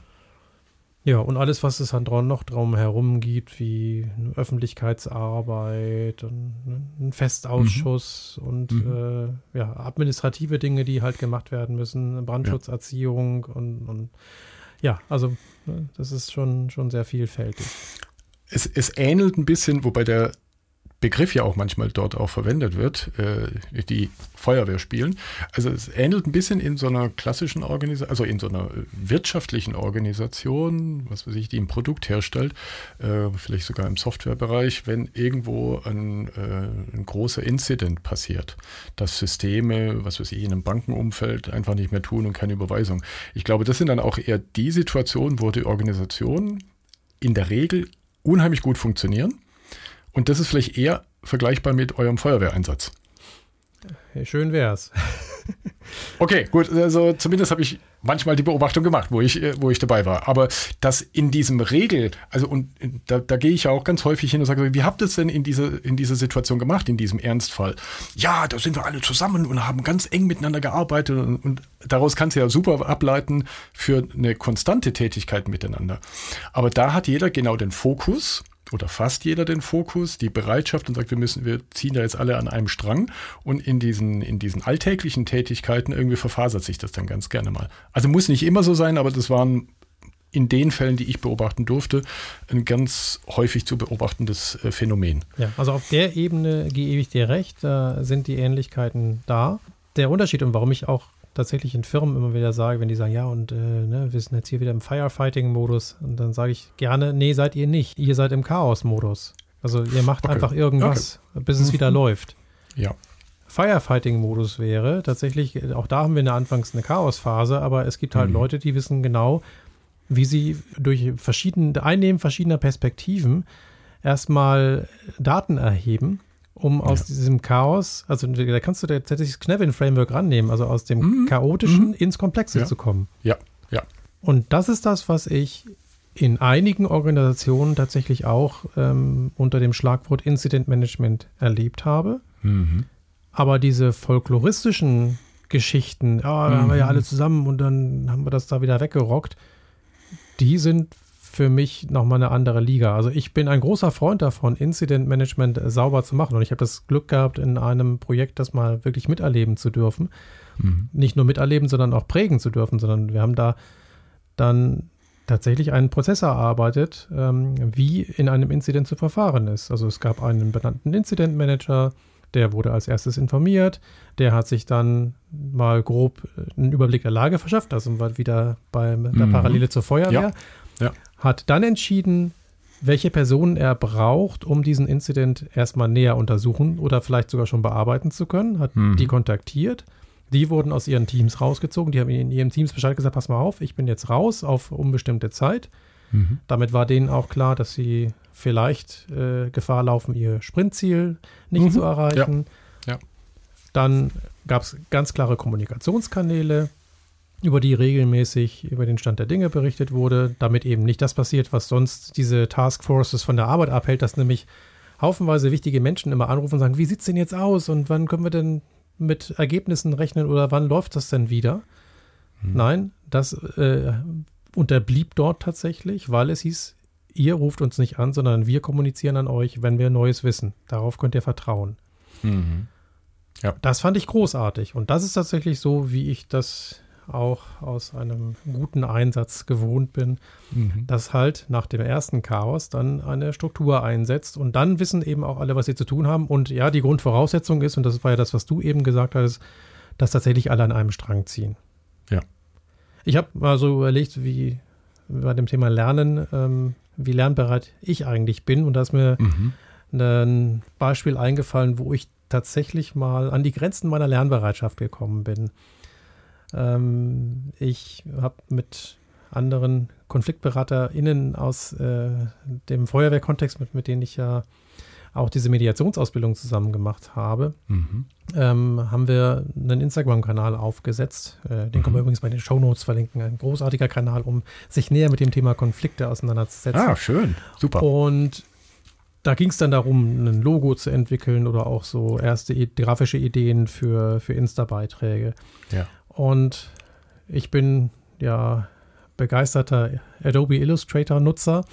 Ja, und alles, was es dann noch drum herum gibt, wie Öffentlichkeitsarbeit, und ne, ein Festausschuss mhm. und mhm. Äh, ja, administrative Dinge, die halt gemacht werden müssen, Brandschutzerziehung ja. und, und ja, also ne, das ist schon, schon sehr vielfältig. Es, es ähnelt ein bisschen, wobei der Begriff ja auch manchmal dort auch verwendet wird, äh, die Feuerwehr spielen. Also es ähnelt ein bisschen in so einer klassischen Organisation, also in so einer wirtschaftlichen Organisation, was weiß ich, die ein Produkt herstellt, äh, vielleicht sogar im Softwarebereich, wenn irgendwo ein, äh, ein großer Incident passiert, dass Systeme, was weiß ich, in einem Bankenumfeld einfach nicht mehr tun und keine Überweisung. Ich glaube, das sind dann auch eher die Situationen, wo die Organisationen in der Regel unheimlich gut funktionieren und das ist vielleicht eher vergleichbar mit eurem Feuerwehreinsatz. Schön wär's. okay, gut. Also zumindest habe ich manchmal die Beobachtung gemacht, wo ich, äh, wo ich dabei war. Aber das in diesem Regel, also und da, da gehe ich ja auch ganz häufig hin und sage, wie habt ihr es denn in diese, in dieser Situation gemacht, in diesem Ernstfall? Ja, da sind wir alle zusammen und haben ganz eng miteinander gearbeitet und, und daraus kannst du ja super ableiten für eine konstante Tätigkeit miteinander. Aber da hat jeder genau den Fokus oder fast jeder den Fokus, die Bereitschaft und sagt, wir müssen, wir ziehen da jetzt alle an einem Strang und in diesen, in diesen alltäglichen Tätigkeiten irgendwie verfasert sich das dann ganz gerne mal. Also muss nicht immer so sein, aber das waren in den Fällen, die ich beobachten durfte, ein ganz häufig zu beobachtendes äh, Phänomen. Ja, also auf der Ebene gebe ich dir recht, da sind die Ähnlichkeiten da. Der Unterschied und warum ich auch tatsächlich in Firmen immer wieder sage, wenn die sagen, ja, und äh, ne, wir sind jetzt hier wieder im Firefighting-Modus, und dann sage ich gerne, nee, seid ihr nicht. Ihr seid im Chaos-Modus. Also ihr macht okay. einfach irgendwas, okay. bis es wieder mhm. läuft. Ja. Firefighting-Modus wäre tatsächlich, auch da haben wir eine anfangs eine Chaosphase, aber es gibt halt mhm. Leute, die wissen genau, wie sie durch verschiedene Einnehmen verschiedener Perspektiven erstmal Daten erheben um aus ja. diesem Chaos, also da kannst du tatsächlich das Knevin-Framework rannehmen, also aus dem mhm. Chaotischen mhm. ins Komplexe ja. zu kommen. Ja, ja. Und das ist das, was ich in einigen Organisationen tatsächlich auch ähm, unter dem Schlagwort Incident Management erlebt habe. Mhm. Aber diese folkloristischen Geschichten, oh, da haben wir ja mhm. alle zusammen und dann haben wir das da wieder weggerockt, die sind für mich nochmal eine andere Liga. Also ich bin ein großer Freund davon, Incident Management sauber zu machen. Und ich habe das Glück gehabt, in einem Projekt das mal wirklich miterleben zu dürfen. Mhm. Nicht nur miterleben, sondern auch prägen zu dürfen, sondern wir haben da dann tatsächlich einen Prozess erarbeitet, ähm, wie in einem Incident zu verfahren ist. Also es gab einen benannten Incident Manager, der wurde als erstes informiert, der hat sich dann mal grob einen Überblick der Lage verschafft, da sind wir wieder bei der mhm. Parallele zur Feuerwehr. Ja. Ja hat dann entschieden, welche Personen er braucht, um diesen Incident erstmal näher untersuchen oder vielleicht sogar schon bearbeiten zu können, hat mhm. die kontaktiert, Die wurden aus ihren Teams rausgezogen. Die haben in ihren Teams Bescheid gesagt, pass mal auf, ich bin jetzt raus auf unbestimmte Zeit. Mhm. Damit war denen auch klar, dass sie vielleicht äh, Gefahr laufen, ihr Sprintziel nicht mhm. zu erreichen. Ja. ja. Dann gab es ganz klare Kommunikationskanäle, über die regelmäßig über den Stand der Dinge berichtet wurde, damit eben nicht das passiert, was sonst diese Taskforces von der Arbeit abhält, dass nämlich haufenweise wichtige Menschen immer anrufen und sagen, wie sieht es denn jetzt aus und wann können wir denn mit Ergebnissen rechnen oder wann läuft das denn wieder? Hm. Nein, das äh, unterblieb dort tatsächlich, weil es hieß, ihr ruft uns nicht an, sondern wir kommunizieren an euch, wenn wir Neues wissen. Darauf könnt ihr vertrauen. Mhm. Ja. Das fand ich großartig. Und das ist tatsächlich so, wie ich das auch aus einem guten Einsatz gewohnt bin, mhm. dass halt nach dem ersten Chaos dann eine Struktur einsetzt und dann wissen eben auch alle, was sie zu tun haben. Und ja, die Grundvoraussetzung ist, und das war ja das, was du eben gesagt hast, dass tatsächlich alle an einem Strang ziehen. Ja. Ich habe mal so überlegt, wie bei dem Thema Lernen, ähm, wie lernbereit ich eigentlich bin. Und da ist mir mhm. ein Beispiel eingefallen, wo ich tatsächlich mal an die Grenzen meiner Lernbereitschaft gekommen bin. Ähm, ich habe mit anderen KonfliktberaterInnen aus äh, dem Feuerwehrkontext, mit, mit denen ich ja auch diese Mediationsausbildung zusammen gemacht habe, mhm. ähm, haben wir einen Instagram-Kanal aufgesetzt. Äh, den mhm. können wir übrigens bei den Shownotes verlinken. Ein großartiger Kanal, um sich näher mit dem Thema Konflikte auseinanderzusetzen. Ah, schön. Super. Und da ging es dann darum, ein Logo zu entwickeln oder auch so erste grafische Ideen für, für Insta-Beiträge. Ja. Und ich bin ja begeisterter Adobe Illustrator-Nutzer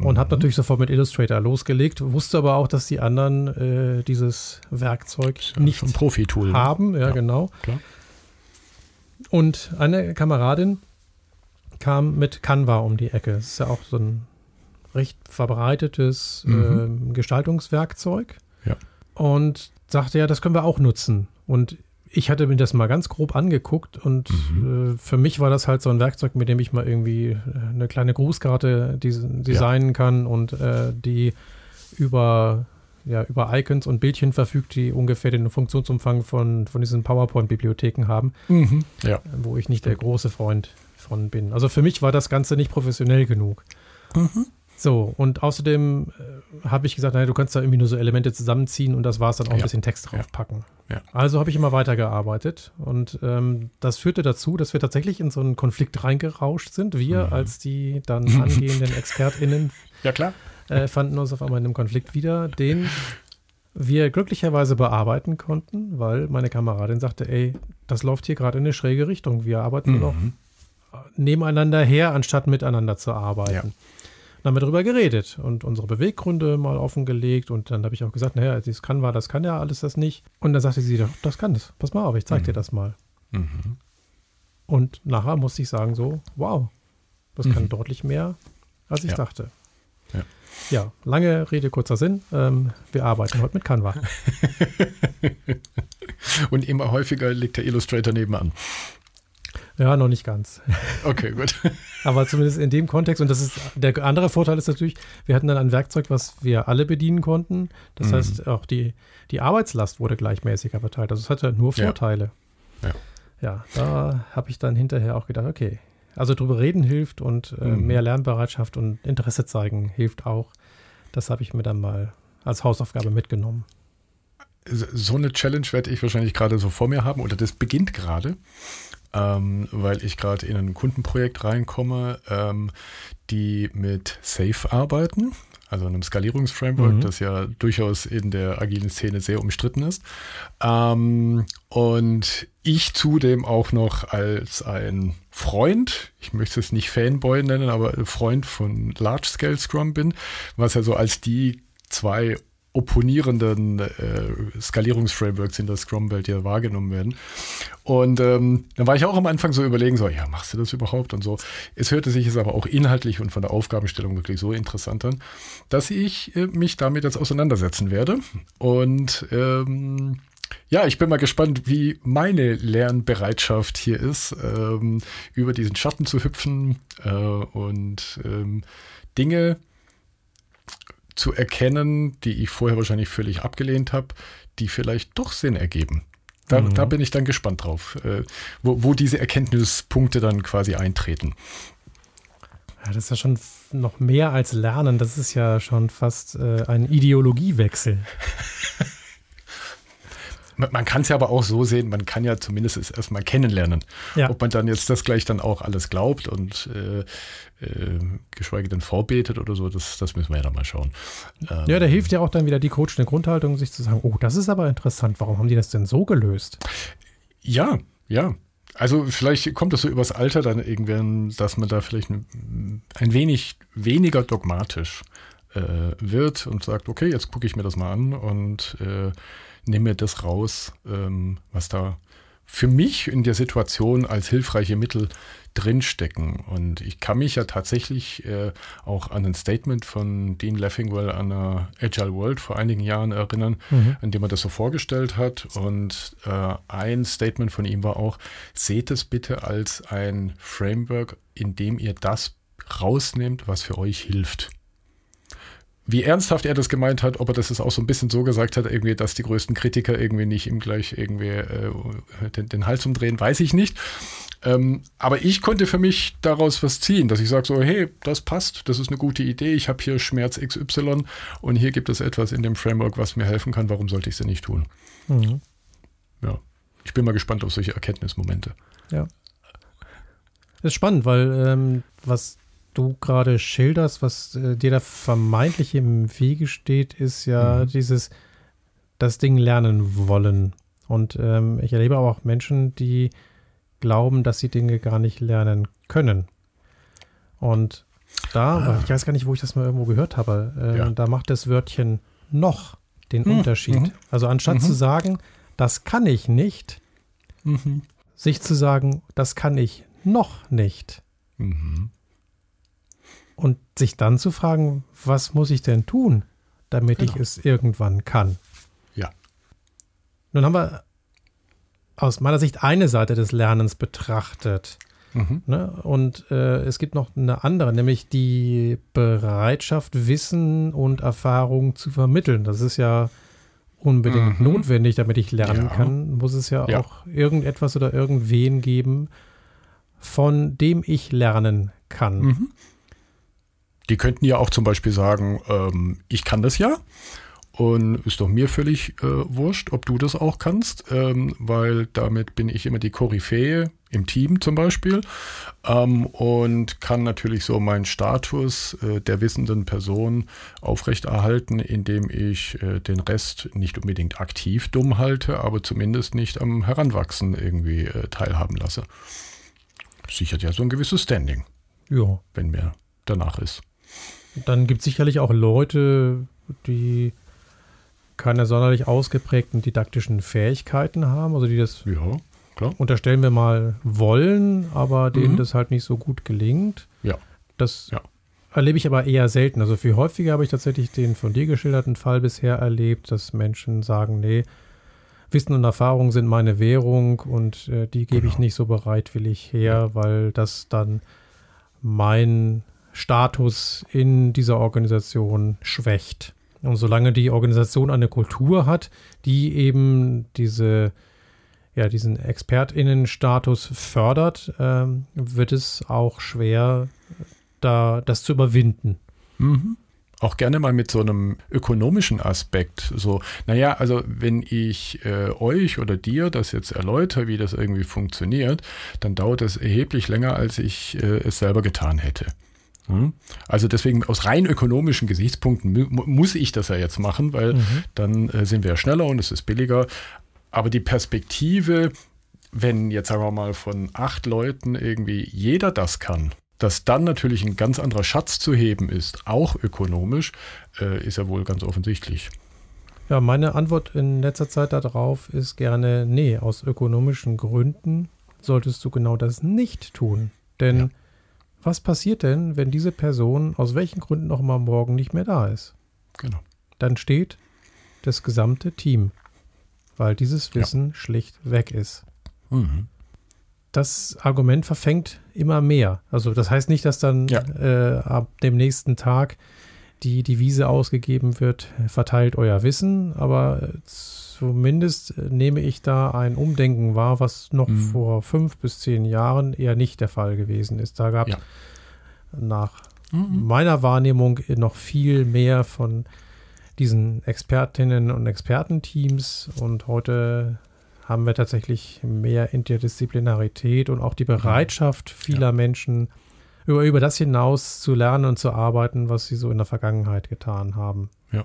und mhm. habe natürlich sofort mit Illustrator losgelegt, wusste aber auch, dass die anderen äh, dieses Werkzeug ja, nicht Profi-Tool, ne? haben. Ja, ja, genau. Klar. Und eine Kameradin kam mit Canva um die Ecke. Das ist ja auch so ein recht verbreitetes mhm. äh, Gestaltungswerkzeug. Ja. Und sagte ja, das können wir auch nutzen. Und ich hatte mir das mal ganz grob angeguckt und mhm. äh, für mich war das halt so ein Werkzeug, mit dem ich mal irgendwie äh, eine kleine Grußkarte des designen ja. kann und äh, die über, ja, über Icons und Bildchen verfügt, die ungefähr den Funktionsumfang von, von diesen PowerPoint-Bibliotheken haben, mhm. ja. wo ich nicht der große Freund von bin. Also für mich war das Ganze nicht professionell genug. Mhm. So, und außerdem äh, habe ich gesagt, naja, du kannst da irgendwie nur so Elemente zusammenziehen und das war es dann auch ja. ein bisschen Text draufpacken. Ja. Ja. Also habe ich immer weitergearbeitet und ähm, das führte dazu, dass wir tatsächlich in so einen Konflikt reingerauscht sind. Wir mhm. als die dann angehenden ExpertInnen ja, klar. Äh, fanden uns auf einmal in einem Konflikt wieder, den wir glücklicherweise bearbeiten konnten, weil meine Kameradin sagte, ey, das läuft hier gerade in eine schräge Richtung. Wir arbeiten mhm. noch nebeneinander her, anstatt miteinander zu arbeiten. Ja. Dann haben wir darüber geredet und unsere Beweggründe mal offengelegt. Und dann habe ich auch gesagt, naja, das kann war, das kann ja alles das nicht. Und dann sagte sie, doch, das kann das. Pass mal auf, ich zeige mhm. dir das mal. Mhm. Und nachher musste ich sagen, so, wow, das mhm. kann deutlich mehr, als ich ja. dachte. Ja. ja. lange Rede, kurzer Sinn. Ähm, wir arbeiten heute mit Canva. Und immer häufiger liegt der Illustrator nebenan. Ja, noch nicht ganz. Okay, gut. Aber zumindest in dem Kontext, und das ist der andere Vorteil ist natürlich, wir hatten dann ein Werkzeug, was wir alle bedienen konnten. Das mhm. heißt, auch die, die Arbeitslast wurde gleichmäßiger verteilt. Also es hatte nur Vorteile. Ja, ja. ja da habe ich dann hinterher auch gedacht, okay, also drüber reden hilft und äh, mhm. mehr Lernbereitschaft und Interesse zeigen hilft auch. Das habe ich mir dann mal als Hausaufgabe mitgenommen. So eine Challenge werde ich wahrscheinlich gerade so vor mir haben oder das beginnt gerade ähm, weil ich gerade in ein Kundenprojekt reinkomme, ähm, die mit Safe arbeiten, also einem Skalierungsframework, mhm. das ja durchaus in der agilen Szene sehr umstritten ist. Ähm, und ich zudem auch noch als ein Freund, ich möchte es nicht Fanboy nennen, aber Freund von Large Scale Scrum bin, was ja so als die zwei opponierenden äh, Skalierungsframeworks in der Scrum-Welt ja wahrgenommen werden. Und ähm, dann war ich auch am Anfang so überlegen, so, ja, machst du das überhaupt und so. Es hörte sich jetzt aber auch inhaltlich und von der Aufgabenstellung wirklich so interessant an, dass ich äh, mich damit jetzt auseinandersetzen werde. Und ähm, ja, ich bin mal gespannt, wie meine Lernbereitschaft hier ist, ähm, über diesen Schatten zu hüpfen äh, und ähm, Dinge zu erkennen, die ich vorher wahrscheinlich völlig abgelehnt habe, die vielleicht doch Sinn ergeben. Da, mhm. da bin ich dann gespannt drauf, äh, wo, wo diese Erkenntnispunkte dann quasi eintreten. Ja, das ist ja schon noch mehr als Lernen. Das ist ja schon fast äh, ein Ideologiewechsel. man, man kann es ja aber auch so sehen, man kann ja zumindest es erstmal kennenlernen. Ja. Ob man dann jetzt das gleich dann auch alles glaubt und äh, äh, geschweige denn vorbetet oder so, das, das müssen wir ja dann mal schauen. Ähm, ja, da hilft ja auch dann wieder die coachende Grundhaltung, sich zu sagen, oh, das ist aber interessant, warum haben die das denn so gelöst? Ja, ja. Also vielleicht kommt es so übers Alter dann irgendwann, dass man da vielleicht ein, ein wenig weniger dogmatisch äh, wird und sagt, okay, jetzt gucke ich mir das mal an und äh, nehme mir das raus, ähm, was da für mich in der Situation als hilfreiche Mittel drinstecken. Und ich kann mich ja tatsächlich äh, auch an ein Statement von Dean Leffingwell an der Agile World vor einigen Jahren erinnern, mhm. in dem er das so vorgestellt hat. Und äh, ein Statement von ihm war auch, seht es bitte als ein Framework, in dem ihr das rausnehmt, was für euch hilft wie ernsthaft er das gemeint hat, ob er das auch so ein bisschen so gesagt hat, irgendwie, dass die größten Kritiker irgendwie nicht ihm gleich irgendwie äh, den, den, Hals umdrehen, weiß ich nicht. Ähm, aber ich konnte für mich daraus was ziehen, dass ich sage so, hey, das passt, das ist eine gute Idee, ich habe hier Schmerz XY und hier gibt es etwas in dem Framework, was mir helfen kann, warum sollte ich es denn nicht tun? Mhm. Ja, ich bin mal gespannt auf solche Erkenntnismomente. Ja. Das ist spannend, weil ähm, was du gerade schilderst, was äh, dir da vermeintlich im Wege steht, ist ja mhm. dieses das Ding lernen wollen. Und ähm, ich erlebe auch Menschen, die glauben, dass sie Dinge gar nicht lernen können. Und da, ah. ich weiß gar nicht, wo ich das mal irgendwo gehört habe, äh, ja. da macht das Wörtchen noch den mhm. Unterschied. Mhm. Also anstatt mhm. zu sagen, das kann ich nicht, mhm. sich zu sagen, das kann ich noch nicht. Mhm und sich dann zu fragen, was muss ich denn tun, damit genau. ich es irgendwann kann. Ja. Nun haben wir aus meiner Sicht eine Seite des Lernens betrachtet. Mhm. Ne? Und äh, es gibt noch eine andere, nämlich die Bereitschaft, Wissen und Erfahrung zu vermitteln. Das ist ja unbedingt mhm. notwendig, damit ich lernen ja. kann. Muss es ja, ja, auch irgendetwas oder irgendwen geben, von dem ich lernen kann. Mhm. Die könnten ja auch zum Beispiel sagen, ähm, ich kann das ja. Und ist doch mir völlig äh, wurscht, ob du das auch kannst, ähm, weil damit bin ich immer die Koryphäe im Team zum Beispiel ähm, und kann natürlich so meinen Status äh, der wissenden Person aufrechterhalten, indem ich äh, den Rest nicht unbedingt aktiv dumm halte, aber zumindest nicht am Heranwachsen irgendwie äh, teilhaben lasse. Sichert ja so ein gewisses Standing. Ja. Wenn mir danach ist. Dann gibt es sicherlich auch Leute, die keine sonderlich ausgeprägten didaktischen Fähigkeiten haben, also die das ja, klar. unterstellen wir mal wollen, aber denen mhm. das halt nicht so gut gelingt. Ja. Das ja. erlebe ich aber eher selten. Also viel häufiger habe ich tatsächlich den von dir geschilderten Fall bisher erlebt, dass Menschen sagen, nee, Wissen und Erfahrung sind meine Währung und äh, die gebe genau. ich nicht so bereitwillig her, ja. weil das dann mein Status in dieser Organisation schwächt. Und solange die Organisation eine Kultur hat, die eben diese, ja, diesen ExpertInnen-Status fördert, ähm, wird es auch schwer, da das zu überwinden. Mhm. Auch gerne mal mit so einem ökonomischen Aspekt. So, naja, also wenn ich äh, euch oder dir das jetzt erläutere, wie das irgendwie funktioniert, dann dauert es erheblich länger, als ich äh, es selber getan hätte. Hm? Also deswegen aus rein ökonomischen Gesichtspunkten muss ich das ja jetzt machen, weil mhm. dann äh, sind wir schneller und es ist billiger. Aber die Perspektive, wenn jetzt sagen wir mal von acht Leuten irgendwie jeder das kann, dass dann natürlich ein ganz anderer Schatz zu heben ist, auch ökonomisch, äh, ist ja wohl ganz offensichtlich. Ja, meine Antwort in letzter Zeit darauf ist gerne, nee, aus ökonomischen Gründen solltest du genau das nicht tun. Denn ja. Was passiert denn, wenn diese Person aus welchen Gründen auch immer morgen nicht mehr da ist? Genau. Dann steht das gesamte Team, weil dieses Wissen ja. schlicht weg ist. Mhm. Das Argument verfängt immer mehr. Also das heißt nicht, dass dann ja. äh, ab dem nächsten Tag die Devise ausgegeben wird, verteilt euer Wissen, aber zumindest nehme ich da ein Umdenken wahr, was noch mhm. vor fünf bis zehn Jahren eher nicht der Fall gewesen ist. Da gab es ja. nach mhm. meiner Wahrnehmung noch viel mehr von diesen Expertinnen und Expertenteams und heute haben wir tatsächlich mehr Interdisziplinarität und auch die Bereitschaft vieler ja. Menschen, über, über das hinaus zu lernen und zu arbeiten, was sie so in der Vergangenheit getan haben. Ja.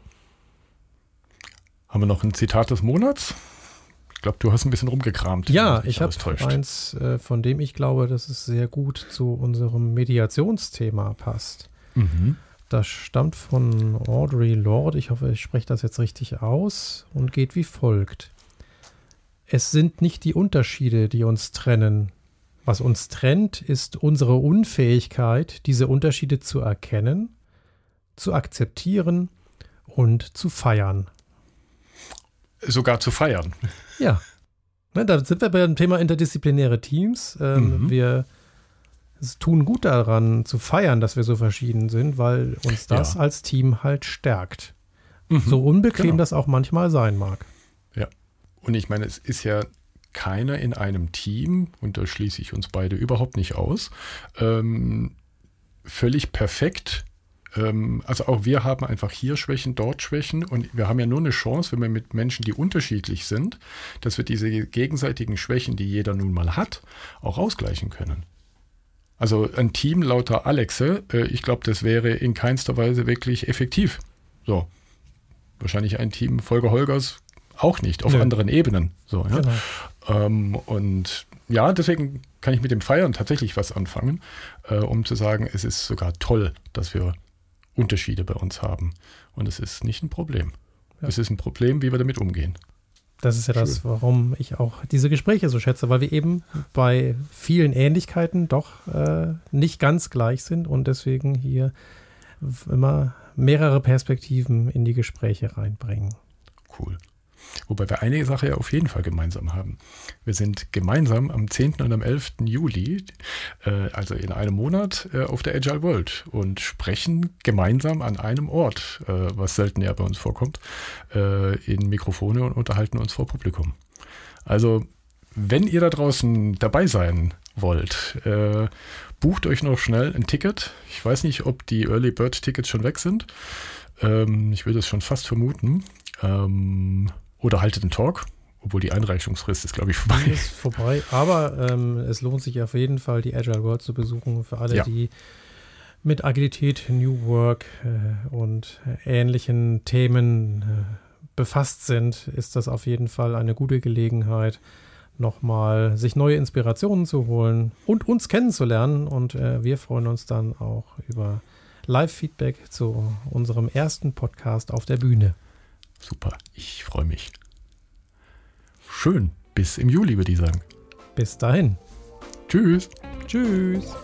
Haben wir noch ein Zitat des Monats? Ich glaube, du hast ein bisschen rumgekramt. Ja, ich habe eins, äh, von dem ich glaube, dass es sehr gut zu unserem Mediationsthema passt. Mhm. Das stammt von Audrey Lord. Ich hoffe, ich spreche das jetzt richtig aus und geht wie folgt. Es sind nicht die Unterschiede, die uns trennen, was uns trennt, ist unsere Unfähigkeit, diese Unterschiede zu erkennen, zu akzeptieren und zu feiern. Sogar zu feiern. Ja. Ne, da sind wir beim Thema interdisziplinäre Teams. Ähm, mhm. Wir tun gut daran zu feiern, dass wir so verschieden sind, weil uns das ja. als Team halt stärkt. Mhm. So unbequem genau. das auch manchmal sein mag. Ja. Und ich meine, es ist ja keiner in einem Team, und da schließe ich uns beide überhaupt nicht aus, ähm, völlig perfekt. Ähm, also auch wir haben einfach hier Schwächen, dort Schwächen und wir haben ja nur eine Chance, wenn wir mit Menschen, die unterschiedlich sind, dass wir diese gegenseitigen Schwächen, die jeder nun mal hat, auch ausgleichen können. Also ein Team lauter Alexe, äh, ich glaube, das wäre in keinster Weise wirklich effektiv. So. Wahrscheinlich ein Team Folger Holgers auch nicht, auf Nö. anderen Ebenen. So, ja? Genau. Ähm, und ja, deswegen kann ich mit dem Feiern tatsächlich was anfangen, äh, um zu sagen, es ist sogar toll, dass wir Unterschiede bei uns haben. Und es ist nicht ein Problem. Ja. Es ist ein Problem, wie wir damit umgehen. Das ist ja Schön. das, warum ich auch diese Gespräche so schätze, weil wir eben bei vielen Ähnlichkeiten doch äh, nicht ganz gleich sind und deswegen hier immer mehrere Perspektiven in die Gespräche reinbringen. Wobei wir eine Sache ja auf jeden Fall gemeinsam haben. Wir sind gemeinsam am 10. und am 11. Juli, äh, also in einem Monat, äh, auf der Agile World und sprechen gemeinsam an einem Ort, äh, was selten ja bei uns vorkommt, äh, in Mikrofone und unterhalten uns vor Publikum. Also, wenn ihr da draußen dabei sein wollt, äh, bucht euch noch schnell ein Ticket. Ich weiß nicht, ob die Early Bird Tickets schon weg sind. Ähm, ich würde es schon fast vermuten. Ähm, oder haltet einen Talk, obwohl die Einreichungsfrist ist, glaube ich, vorbei. Ist vorbei, aber ähm, es lohnt sich auf jeden Fall, die Agile World zu besuchen für alle, ja. die mit Agilität, New Work äh, und ähnlichen Themen äh, befasst sind, ist das auf jeden Fall eine gute Gelegenheit, nochmal sich neue Inspirationen zu holen und uns kennenzulernen. Und äh, wir freuen uns dann auch über Live-Feedback zu unserem ersten Podcast auf der Bühne. Super, ich freue mich. Schön, bis im Juli würde ich sagen. Bis dahin. Tschüss. Tschüss.